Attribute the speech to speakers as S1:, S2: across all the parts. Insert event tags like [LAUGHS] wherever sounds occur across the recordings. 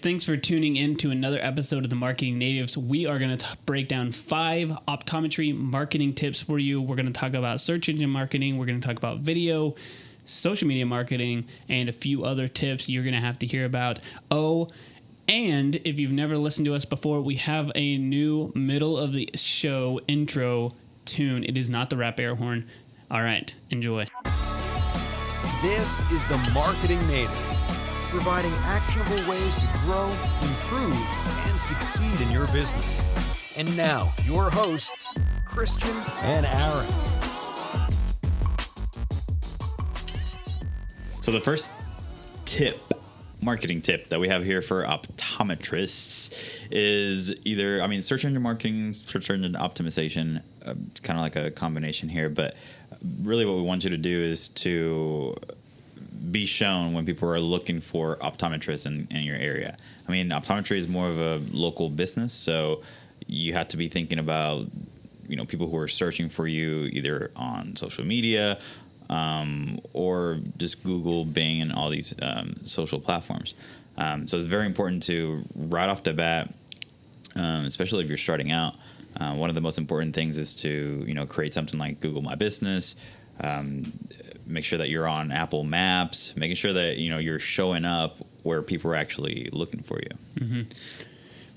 S1: thanks for tuning in to another episode of the Marketing Natives. We are going to break down five optometry marketing tips for you. We're going to talk about search engine marketing, we're going to talk about video, social media marketing, and a few other tips you're going to have to hear about. Oh, and if you've never listened to us before, we have a new middle of the show intro tune. It is not the rap air horn. All right, enjoy.
S2: This is the Marketing Natives, providing actionable ways to grow, improve, and succeed in your business. And now, your hosts, Christian and Aaron.
S3: So the first tip, marketing tip that we have here for optometrists is either, I mean, search engine marketing, search engine optimization. Uh, it's kind of like a combination here, but really what we want you to do is to be shown when people are looking for optometrists in, in your area. I mean, optometry is more of a local business, so you have to be thinking about you know people who are searching for you either on social media um, or just Google, Bing, and all these um, social platforms. Um, so it's very important to right off the bat, um, especially if you're starting out. Uh, one of the most important things is to you know create something like Google My Business. Um, make sure that you're on Apple Maps, making sure that you know you're showing up where people are actually looking for you.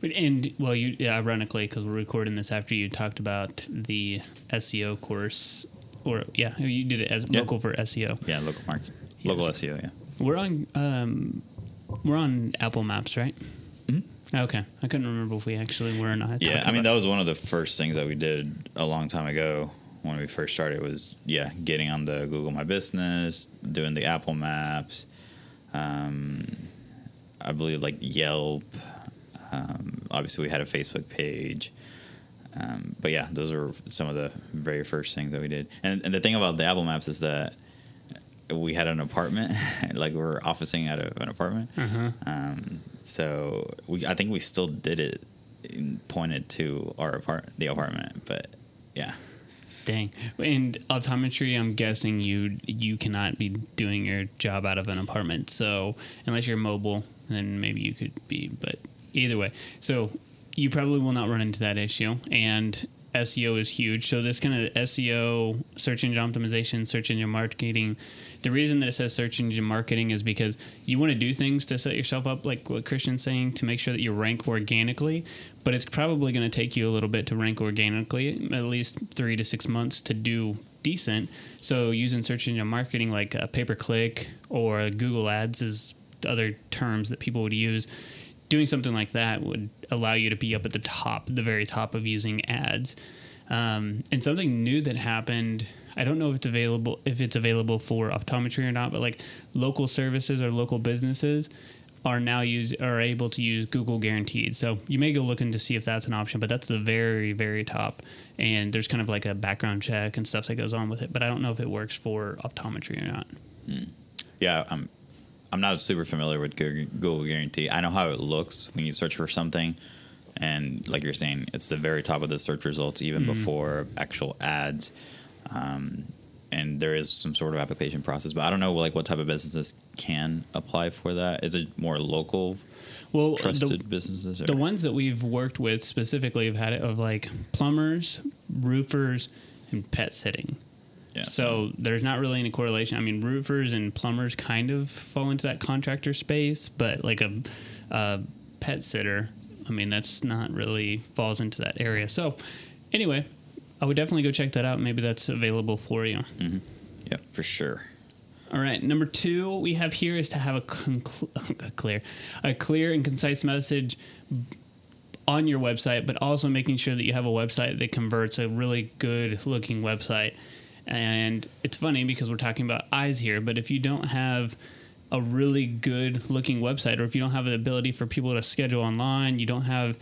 S1: But- And well, you yeah, ironically, because we're recording this after you talked about the SEO course, or yeah, you did it as
S3: Yeah.
S1: local for SEO.
S3: Yeah, local market, local SEO. Yeah.
S1: We're on um, we're on Apple Maps, right? Okay, I couldn't remember if we actually were or not.
S3: Yeah, I mean that was one of the first things that we did a long time ago when we first started was yeah getting on the Google My Business, doing the Apple Maps, um, I believe like Yelp. Um, obviously, we had a Facebook page. Um, but yeah, those are some of the very first things that we did. And, and the thing about the Apple Maps is that we had an apartment, [LAUGHS] like we were officing out of an apartment. Um, so we, I think we still did it pointed to our apart, the apartment. But yeah,
S1: Dang. And optometry, I'm guessing you you cannot be doing your job out of an apartment. So unless you're mobile, then maybe you could be. But either way, so you probably will not run into that issue. And SEO is huge. So this kind of SEO, search engine optimization, search engine marketing. The reason that it says search engine marketing is because you want to do things to set yourself up, like what Christian's saying, to make sure that you rank organically. But it's probably going to take you a little bit to rank organically, at least three to six months to do decent. So using search engine marketing like uh, pay per click or Google Ads is other terms that people would use. Doing something like that would allow you to be up at the top, the very top of using ads. Um, and something new that happened, I don't know if it's available if it's available for optometry or not, but like local services or local businesses are now use are able to use Google Guaranteed. So you may go looking to see if that's an option, but that's the very very top. And there's kind of like a background check and stuff that goes on with it, but I don't know if it works for optometry or not.
S3: yeah, I'm I'm not super familiar with Google Guarantee. I know how it looks when you search for something, and like you're saying, it's the very top of the search results, even before actual ads. Um, and there is some sort of application process, but I don't know like what type of businesses can apply for that. Is it more local,
S1: Well,
S3: trusted
S1: the,
S3: businesses? Or?
S1: the ones that we've worked with specifically have had it of like plumbers, roofers, and pet sitting.
S3: Yeah,
S1: So there's not really any correlation. I mean, roofers and plumbers kind of fall into that contractor space, but like a, a pet sitter, I mean, that's not really falls into that area. So anyway, I would definitely go check that out. Maybe that's available for you. Mm-hmm.
S3: yeah, for sure.
S1: All right, number two we have here is to have a, conclu- [LAUGHS] a clear, a clear and concise message on your website, but also making sure that you have a website that converts a really good looking website. And it's funny because we're talking about eyes here, but if you don't have a really good looking website, or if you don't have the ability for people to schedule online, you don't have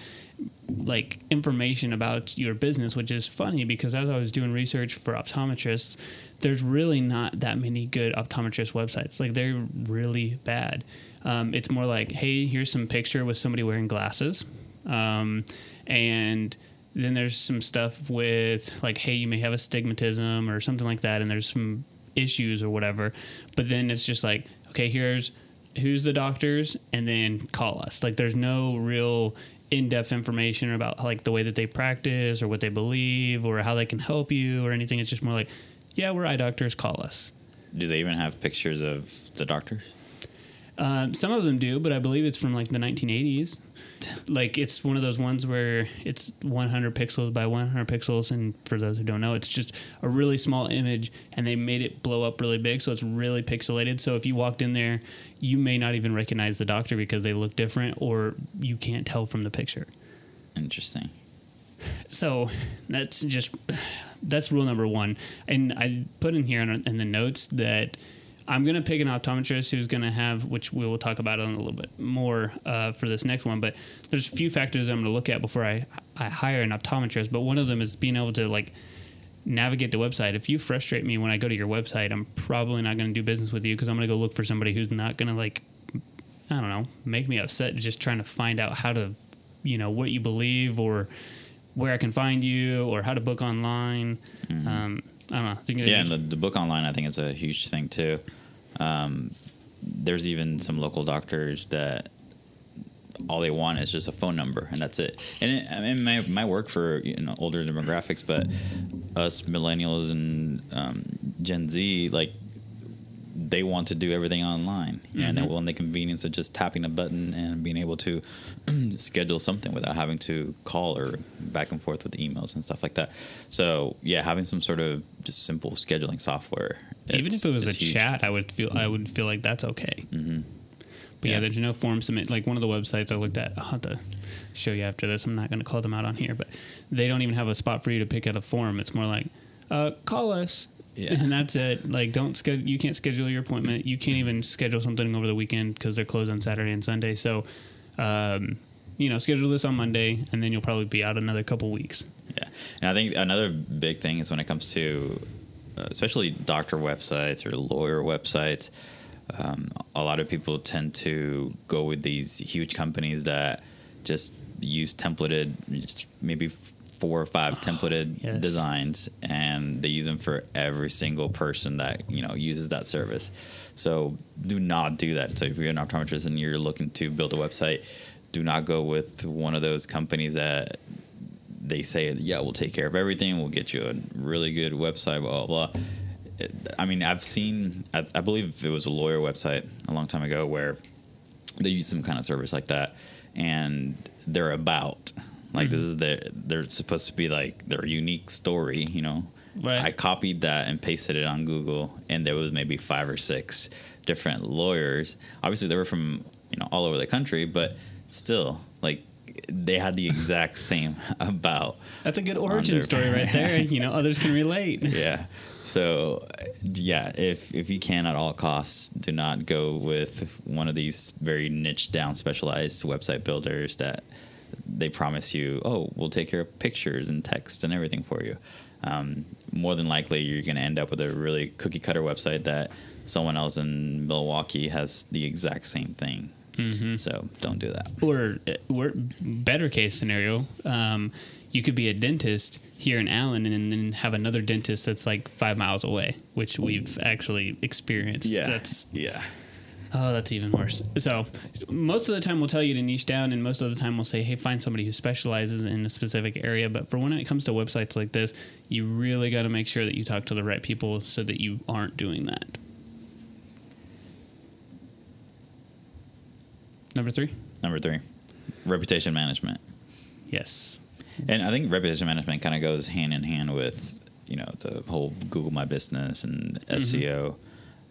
S1: like information about your business, which is funny because as I was doing research for optometrists, there's really not that many good optometrist websites. Like they're really bad. Um, it's more like, hey, here's some picture with somebody wearing glasses, um, and then there's some stuff with like, hey, you may have astigmatism or something like that, and there's some issues or whatever. But then it's just like, okay, here's who's the doctors, and then call us. Like there's no real in-depth information about like the way that they practice or what they believe or how they can help you or anything. It's just more like, yeah, we're eye doctors. Call us.
S3: Do they even have pictures of the doctors?
S1: Um, some of them do, but I believe it's from like the 1980s. Like it's one of those ones where it's 100 pixels by 100 pixels, and for those who don't know, it's just a really small image, and they made it blow up really big, so it's really pixelated. So if you walked in there, you may not even recognize the doctor because they look different, or you can't tell from the picture.
S3: Interesting.
S1: So that's just [SIGHS] that's rule number one, and I put in here in, in the notes that I'm going to pick an optometrist who's going to have, which we will talk about in a little bit more uh, for this next one. But there's a few factors I'm going to look at before I I hire an optometrist. But one of them is being able to like navigate the website. If you frustrate me when I go to your website, I'm probably not going to do business with you because I'm going to go look for somebody who's not going to like I don't know make me upset just trying to find out how to you know what you believe or where I can find you or how to book online. Um, I don't know.
S3: Yeah, and the, the book online, I think, is a huge thing too. Um, there's even some local doctors that all they want is just a phone number, and that's it. And it, I mean, my my work for you know older demographics, but us millennials and um, Gen Z, like they want to do everything online, you know, and they want the convenience of just tapping a button and being able to [CLEARS THROAT] schedule something without having to call or back and forth with emails and stuff like that. So yeah, having some sort of just simple scheduling software.
S1: even if it was a
S3: huge.
S1: chat, I would feel I would feel like that's okay. Mm-hmm. But yeah.
S3: Yeah.
S1: there's no form submit. Like one of the websites I looked at, I'll have to show you after this. I'm not going to call them out on here, but they don't even have a spot for you to pick out a form. It's more like, uh, call us.
S3: Yeah.
S1: And that's it. Like, don't schedule. You can't schedule your appointment. You can't even schedule something over the weekend because they're closed on Saturday and Sunday. So, um, you know, schedule this on Monday, and then you'll probably be out another couple weeks.
S3: Yeah, and I think another big thing is when it comes to, uh, especially doctor websites or lawyer websites. Um, a lot of people tend to go with these huge companies that just use templated, just maybe four or five [SIGHS] templated
S1: yes.
S3: designs, and they use them for every single person that you know uses that service. So do not do that. So if you're an optometrist and you're looking to build a website, do not go with one of those companies that they say, yeah, we'll take care of everything. We'll get you a really good website, blah, blah, blah. I mean, I've seen, I, I believe it was a lawyer website a long time ago where they use some kind of service like that and they're about, like, this mm-hmm. is their, they're supposed to be like their unique story, you know?
S1: Right.
S3: I copied that and pasted it on Google, and there was maybe five or six different lawyers. Obviously, they were from you know all over the country, but still, like they had the exact [LAUGHS] same about.
S1: That's a good origin
S3: their-
S1: story right there. [LAUGHS] You know, others can relate. [LAUGHS]
S3: Yeah. So, yeah, if if you can at all costs, do not go with one of these very niche down, specialized website builders that they promise you, oh, we'll take care of pictures and text and everything for you. Um, more than likely, you're going to end up with a really cookie cutter website that someone else in Milwaukee has the exact same thing. So don't do that.
S1: or uh, or better case scenario, um, you could be a dentist here in Allen and then have another dentist that's like five miles away, which we've actually experienced. That's
S3: yeah.
S1: Oh, that's even worse. So most of the time we'll tell you to niche down, and most of the time we'll say, hey, find somebody who specializes in a specific area. But for when it comes to websites like this, you really got to make sure that you talk to the right people so that you aren't doing that. Number three.
S3: Number three, reputation management.
S1: Yes.
S3: And I think reputation management kind of goes hand in hand with, you know, the whole Google My Business and SEO.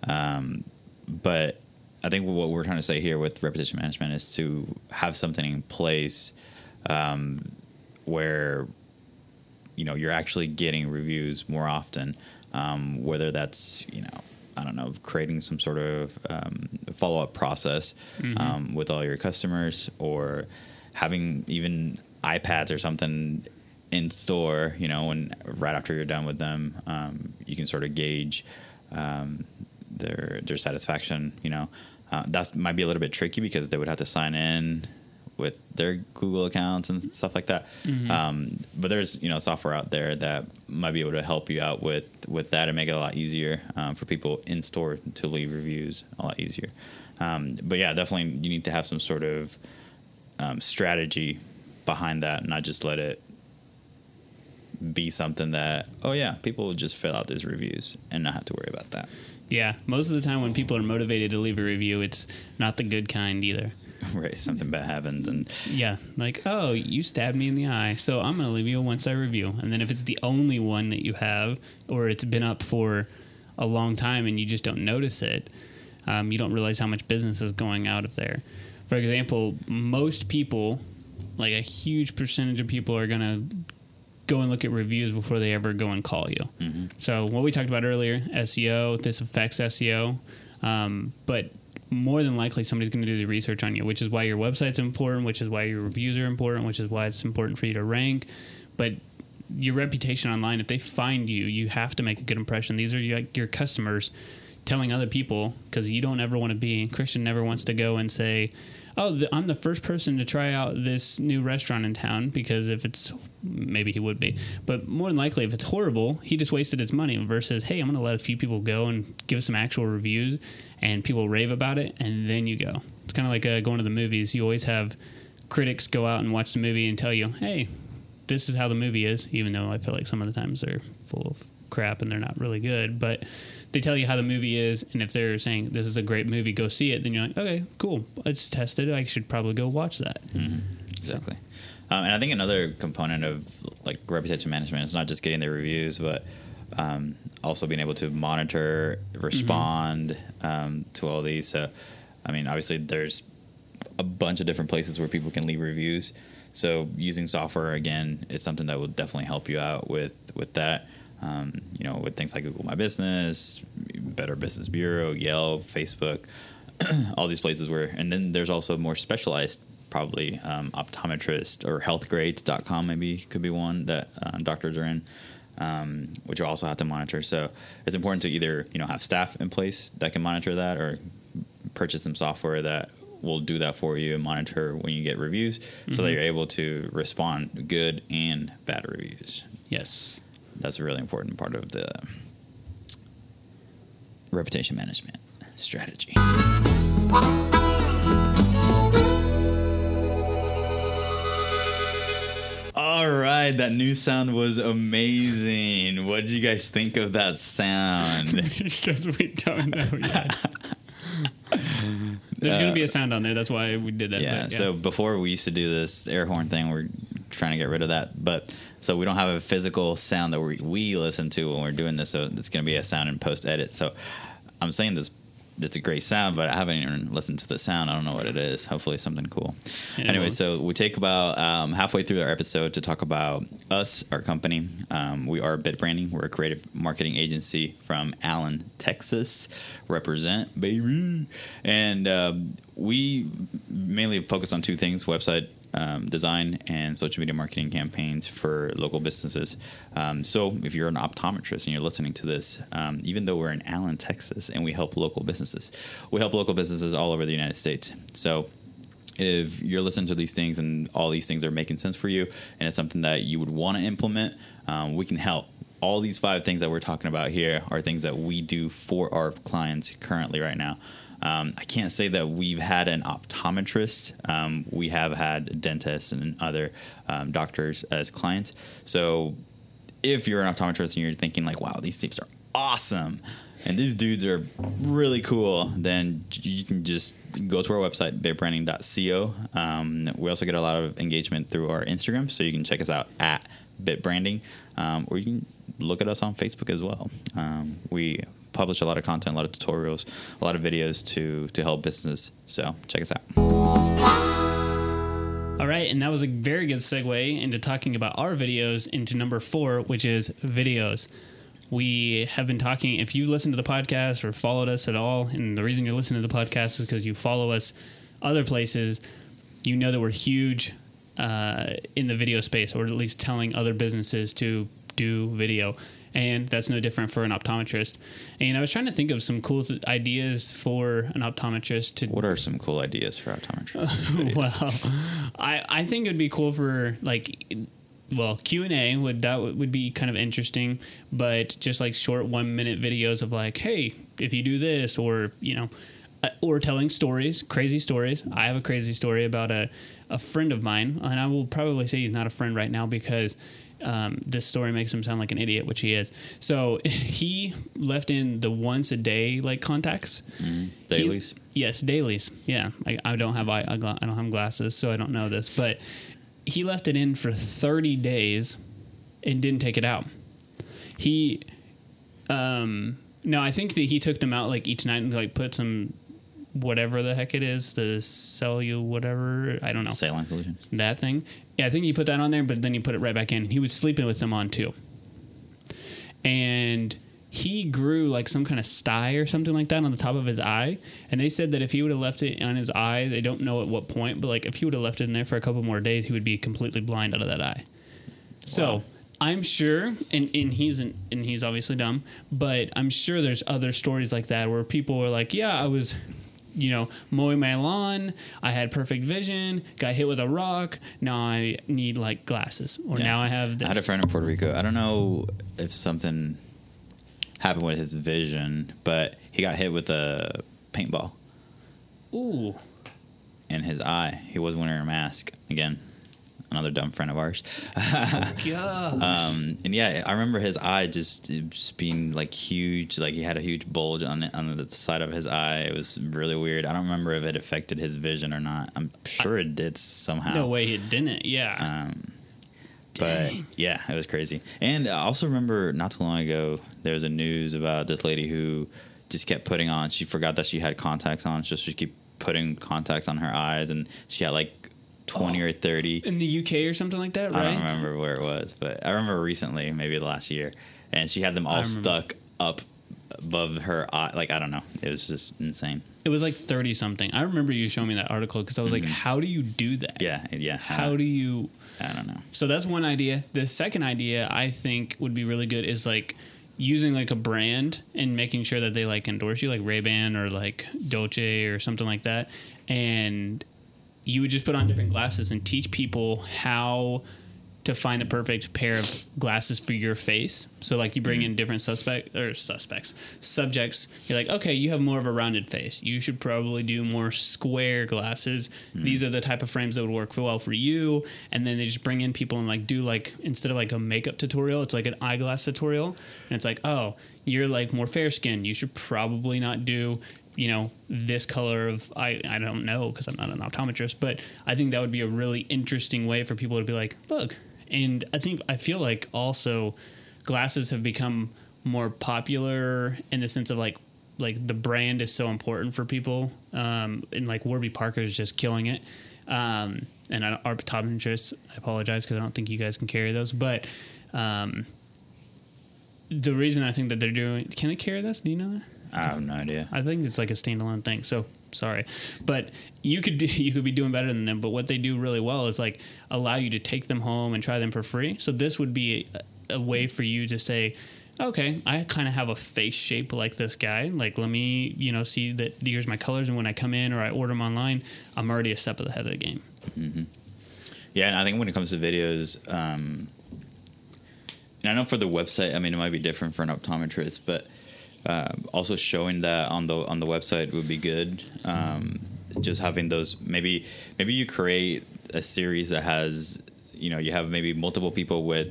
S3: Um, but I think what we're trying to say here with reputation management is to have something in place um, where, you know, you're actually getting reviews more often, um, whether that's, you know, I don't know, creating some sort of um, follow up process um, with all your customers or having even iPads or something in store, you know, when right after you're done with them, um, you can sort of gauge um, their their satisfaction. You know, uh, that might be a little bit tricky because they would have to sign in with their Google accounts and stuff like that. Um, but there's you know software out there that might be able to help you out with with that and make it a lot easier um, for people in store to leave reviews a lot easier. Um, but yeah, definitely you need to have some sort of um, strategy behind that, and not just let it be something that oh yeah people will just fill out these reviews and not have to worry about that
S1: Yeah, most of the time when people are motivated to leave a review, it's not the good kind either. [LAUGHS]
S3: right something bad happens and
S1: Yeah, like, oh, you stabbed me in the eye, so I'm going to leave you a one star review. And then if it's the only one that you have, or it's been up for a long time and you just don't notice it, um, you don't realize how much business is going out of there. For example, most people, like a huge percentage of people, are going to go and look at reviews before they ever go and call you. So what we talked about earlier, SEO, this affects SEO, um, but more than likely somebody's going to do the research on you, which is why your website's important, which is why your reviews are important, which is why it's important for you to rank. But your reputation online, if they find you, you have to make a good impression. These are your, your customers telling other people because you don't ever want to be. Christian never wants to go and say, "Oh, the, I'm the first person to try out this new restaurant in town." Because if it's maybe he would be, but more than likely, if it's horrible, he just wasted his money. Versus, hey, I'm going to let a few people go and give some actual reviews, and people rave about it, and then you go. It's kind of like uh, going to the movies. You always have critics go out and watch the movie and tell you, "Hey, this is how the movie is," even though I feel like some of the times they're full of crap and they're not really good, but they tell you how the movie is, and if they're saying this is a great movie, go see it, then you're like, okay, cool, it's tested. I should probably go watch that.
S3: exactly. Um, and i think another component of like reputation management is not just getting the reviews but um, also being able to monitor respond um, to all these. So i mean obviously there's a bunch of different places where people can leave reviews. So using software again is something that will definitely help you out with with that um, you know with things like google my business better business bureau yelp facebook [CLEARS THROAT] all these places where and then there's also more specialized probably um, optometrist or healthgrades.com maybe could be one that uh, doctors are in um, which you also have to monitor. So it's important to either you know have staff in place that can monitor that or purchase some software that will do that for you and monitor when you get reviews so that you're able to respond good and bad reviews.
S1: Yes.
S3: That's a really important part of the reputation management strategy. All right, that new sound was amazing. What did you guys think of that sound? [LAUGHS]
S1: because we don't know yet. [LAUGHS] There's going to be a uh, sound on there. That's why we did that.
S3: yeah,
S1: but
S3: so before we used to do this air horn thing, we're trying to get rid of that. But so we don't have a physical sound that we, we listen to when we're doing this. So it's going to be a sound in post edit. So I'm saying this. It's a great sound, but I haven't even listened to the sound. I don't know what it is. Hopefully, something cool.
S1: Yeah,
S3: anyway, so we take about um, halfway through our episode to talk about us, our company. Um, we are Bit Branding. We're a creative marketing agency from Allen, Texas. Represent, baby. And um, we mainly focus on two things website um, design and social media marketing campaigns for local businesses. Um, so if you're an optometrist and you're listening to this, um, even though we're in Allen, Texas, and we help local businesses, we help local businesses all over the United States. So if you're listening to these things and all these things are making sense for you and it's something that you would want to implement, um, we can help. All these five things that we're talking about here are things that we do for our clients currently right now. Um, I can't say that we've had an optometrist. Um, we have had dentists and other um, doctors as clients. So if you're an optometrist and you're thinking like, wow, these tips are awesome and these dudes are really cool, then you can just go to our website, bitbranding.co. Um, we also get a lot of engagement through our Instagram, so you can check us out at bitbranding, um, or you can look at us on Facebook as well. Um, we publish a lot of content, a lot of tutorials, a lot of videos to to help businesses. So check us out.
S1: All right, and that was a very good segue into talking about our videos into number four, which is videos. We have been talking, if you listen to the podcast or followed us at all, and the reason you're listening to the podcast is because you follow us other places, you know that we're huge uh, in the video space, or at least telling other businesses to do video. and that's no different for an optometrist. And I was trying to think of some cool th- ideas for an optometrist to
S3: What are some cool ideas for optometrists? [LAUGHS]
S1: well, I I think it'd be cool for like well Q and A would that would be kind of interesting, but just like short one minute videos of like, hey, if you do this, or you know, uh, or telling stories, crazy stories. I have a crazy story about a a friend of mine, and I will probably say he's not a friend right now because. Um, this story makes him sound like an idiot, which he is. So [LAUGHS] he left in the once a day like contacts. He-
S3: Dailies?
S1: yes, dailies. Yeah, I, I don't have I I don't have glasses, so I don't know this. But he left it in for 30 days and didn't take it out. He, um, no, I think that he took them out like each night and like put some whatever the heck it is, the cellu whatever. I don't know
S3: Saline solution.
S1: that thing. Yeah, I think he put that on there, but then he put it right back in. He was sleeping with them on too. And he grew like some kind of sty or something like that on the top of his eye. And they said that if he would have left it on his eye, they don't know at what point, but like if he would have left it in there for a couple more days, he would be completely blind out of that eye. So
S3: Wow.
S1: I'm sure, and, and he's an, and he's obviously dumb, but I'm sure there's other stories like that where people were like, "Yeah, I was, you know, mowing my lawn. I had perfect vision. Got hit with a rock. Now I need like glasses, or
S3: Yeah.
S1: now I have this."
S3: I had a friend in Puerto Rico. I don't know if something happened with his vision, but he got hit with a paintball
S1: Ooh,
S3: in his eye. He was wearing a mask again. Another dumb friend of ours. [LAUGHS] Um, and yeah, I remember his eye just, just being like huge. Like he had a huge bulge on the, on the side of his eye. It was really weird. I don't remember if it affected his vision or not. I'm sure it did somehow.
S1: no way, it didn't. Yeah.
S3: Um, but yeah, it was crazy. And I also remember not too long ago there was a news about this lady who just kept putting on. She forgot that she had contacts on, so she kept putting contacts on her eyes, and she had like twenty or thirty.
S1: in the UK or something like that, Right?
S3: I don't remember where it was, but I remember recently, maybe the last year, and she had them all stuck up above her eye. Like I don't know, it was just insane.
S1: It was like thirty something. I remember you showing me that article because I was like, "How do you do that?
S3: Mm-hmm. Yeah, yeah.
S1: How do you?"
S3: I don't know.
S1: So that's one idea. The second idea I think would be really good is like using like a brand and making sure that they like endorse you, like Ray Ban or like Dolce or something like that, and you would just put on different glasses and teach people how to find a perfect pair of glasses for your face. So like you bring mm-hmm. in different suspect or suspects, subjects. You're like, okay, you have more of a rounded face. You should probably do more square glasses. Mm. These are the type of frames that would work well for you. And then they just bring in people and like do like instead of like a makeup tutorial, it's like an eyeglass tutorial. And it's like, oh, you're like more fair skinned. You should probably not do you know this color of I I don't know because I'm not an optometrist, but I think that would be a really interesting way for people to be like, look. And I think I feel like also glasses have become more popular in the sense of like like the brand is so important for people. Um, and like Warby Parker is just killing it. Um, and I, our optometrists, I apologize because I don't think you guys can carry those, but um, the reason I think that they're doing, can they carry this? Do you know that?
S3: I have no idea.
S1: I think it's like a standalone thing. So sorry, but you could do, [LAUGHS] you could be doing better than them. But what they do really well is like allow you to take them home and try them for free. So this would be a, a way for you to say, okay, I kind of have a face shape like this guy. Like let me you know see that here's my colors, and when I come in or I order them online, I'm already a step ahead of the game.
S3: Yeah, and I think when it comes to videos, um, and I know for the website, I mean, it might be different for an optometrist, but um, also showing that on the on the website would be good. Um, just having those, maybe maybe you create a series that has, you know, you have maybe multiple people with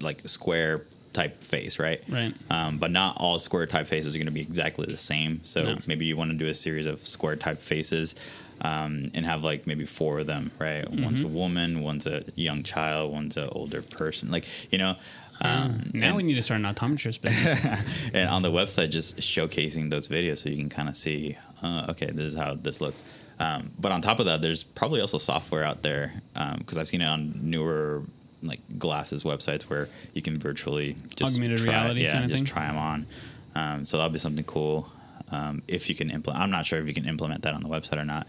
S3: like square type face, right?
S1: Right.
S3: Um, but not all square type faces are going to be exactly the same. So
S1: No.
S3: maybe you want to do a series of square type faces um, and have like maybe four of them, right? One's a woman, one's a young child, one's an older person. Like, you know, um,
S1: now
S3: and,
S1: we need to start an optometrist business. [LAUGHS]
S3: and on the website, just showcasing those videos so you can kind of see, uh, okay, this is how this looks. Um, but on top of that, there's probably also software out there because I've seen it on newer like glasses websites where you can virtually just
S1: Augmented
S3: try,
S1: reality
S3: yeah,
S1: kinda
S3: just
S1: thing?
S3: try them on. Um, so that'll be something cool um, if you can implement. I'm not sure if you can implement that on the website or not,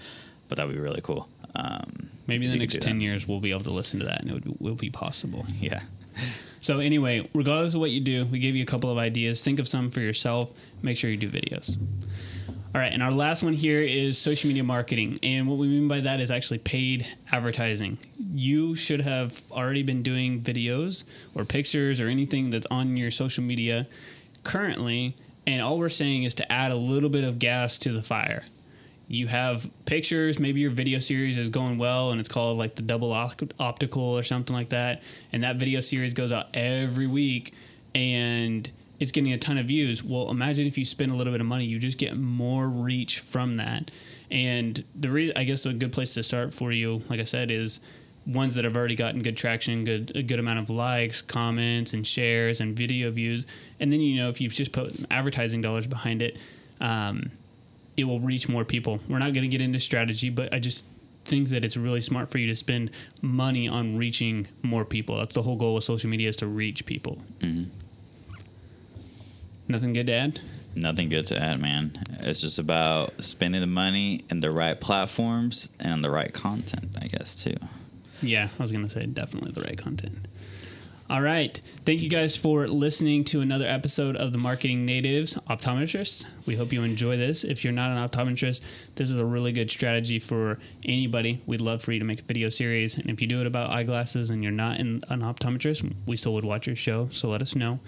S3: but that would be really cool. Um,
S1: Maybe in the next ten
S3: that.
S1: years we'll be able to listen to that, and it would, will be possible.
S3: Yeah.
S1: So anyway, regardless of what you do, we gave you a couple of ideas. Think of some for yourself. Make sure you do videos. All right, and our last one here is social media marketing. And what we mean by that is actually paid advertising. You should have already been doing videos or pictures or anything that's on your social media currently. And all we're saying is to add a little bit of gas to the fire. You have pictures, maybe your video series is going well and it's called like the double opt- optical or something like that. And that video series goes out every week. And it's getting a ton of views. Well, imagine if you spend a little bit of money, you just get more reach from that. And the re- I guess a good place to start for you, like I said, is ones that have already gotten good traction, good a good amount of likes, comments, and shares, and video views. And then you know if you just put advertising dollars behind it, um, it will reach more people. We're not going to get into strategy, but I just think that it's really smart for you to spend money on reaching more people. That's the whole goal of social media is to reach people.
S3: Mm-hmm.
S1: Nothing good to add?
S3: Nothing good to add, man. It's just about spending the money in the right platforms and the right content, I guess, too.
S1: Yeah, I was going to say definitely the right content. All right. Thank you guys for listening to another episode of the Marketing Natives Optometrists. We hope you enjoy this. If you're not an optometrist, this is a really good strategy for anybody. We'd love for you to make a video series. And if you do it about eyeglasses and you're not an optometrist, we still would watch your show. So let us know.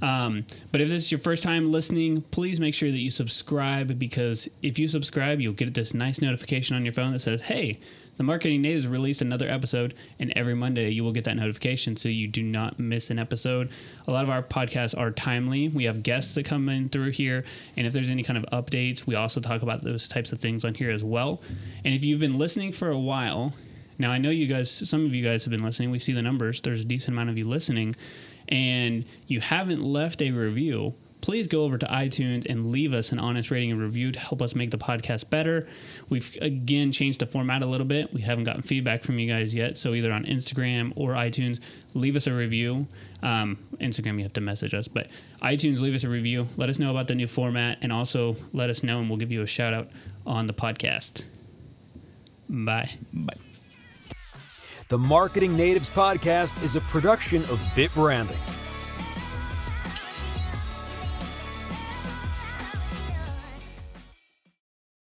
S1: Um, but if this is your first time listening, please make sure that you subscribe because if you subscribe, you'll get this nice notification on your phone that says, hey, the Marketing Natives released another episode, and every Monday you will get that notification so you do not miss an episode. A lot of our podcasts are timely. We have guests that come in through here, and if there's any kind of updates, we also talk about those types of things on here as well. And if you've been listening for a while, now I know you guys, some of you guys have been listening. We see the numbers. There's a decent amount of you listening, and you haven't left a review please go over to iTunes and leave us an honest rating and review to help us make the podcast better. We've again changed the format a little bit. We haven't gotten feedback from you guys yet, so either on Instagram or iTunes, leave us a review. Um, Instagram, you have to message us, but iTunes, leave us a review. Let us know about the new format, and also let us know, and we'll give you a shout out on the podcast. Bye.
S3: Bye.
S2: The Marketing Natives podcast is a production of Bit Branding.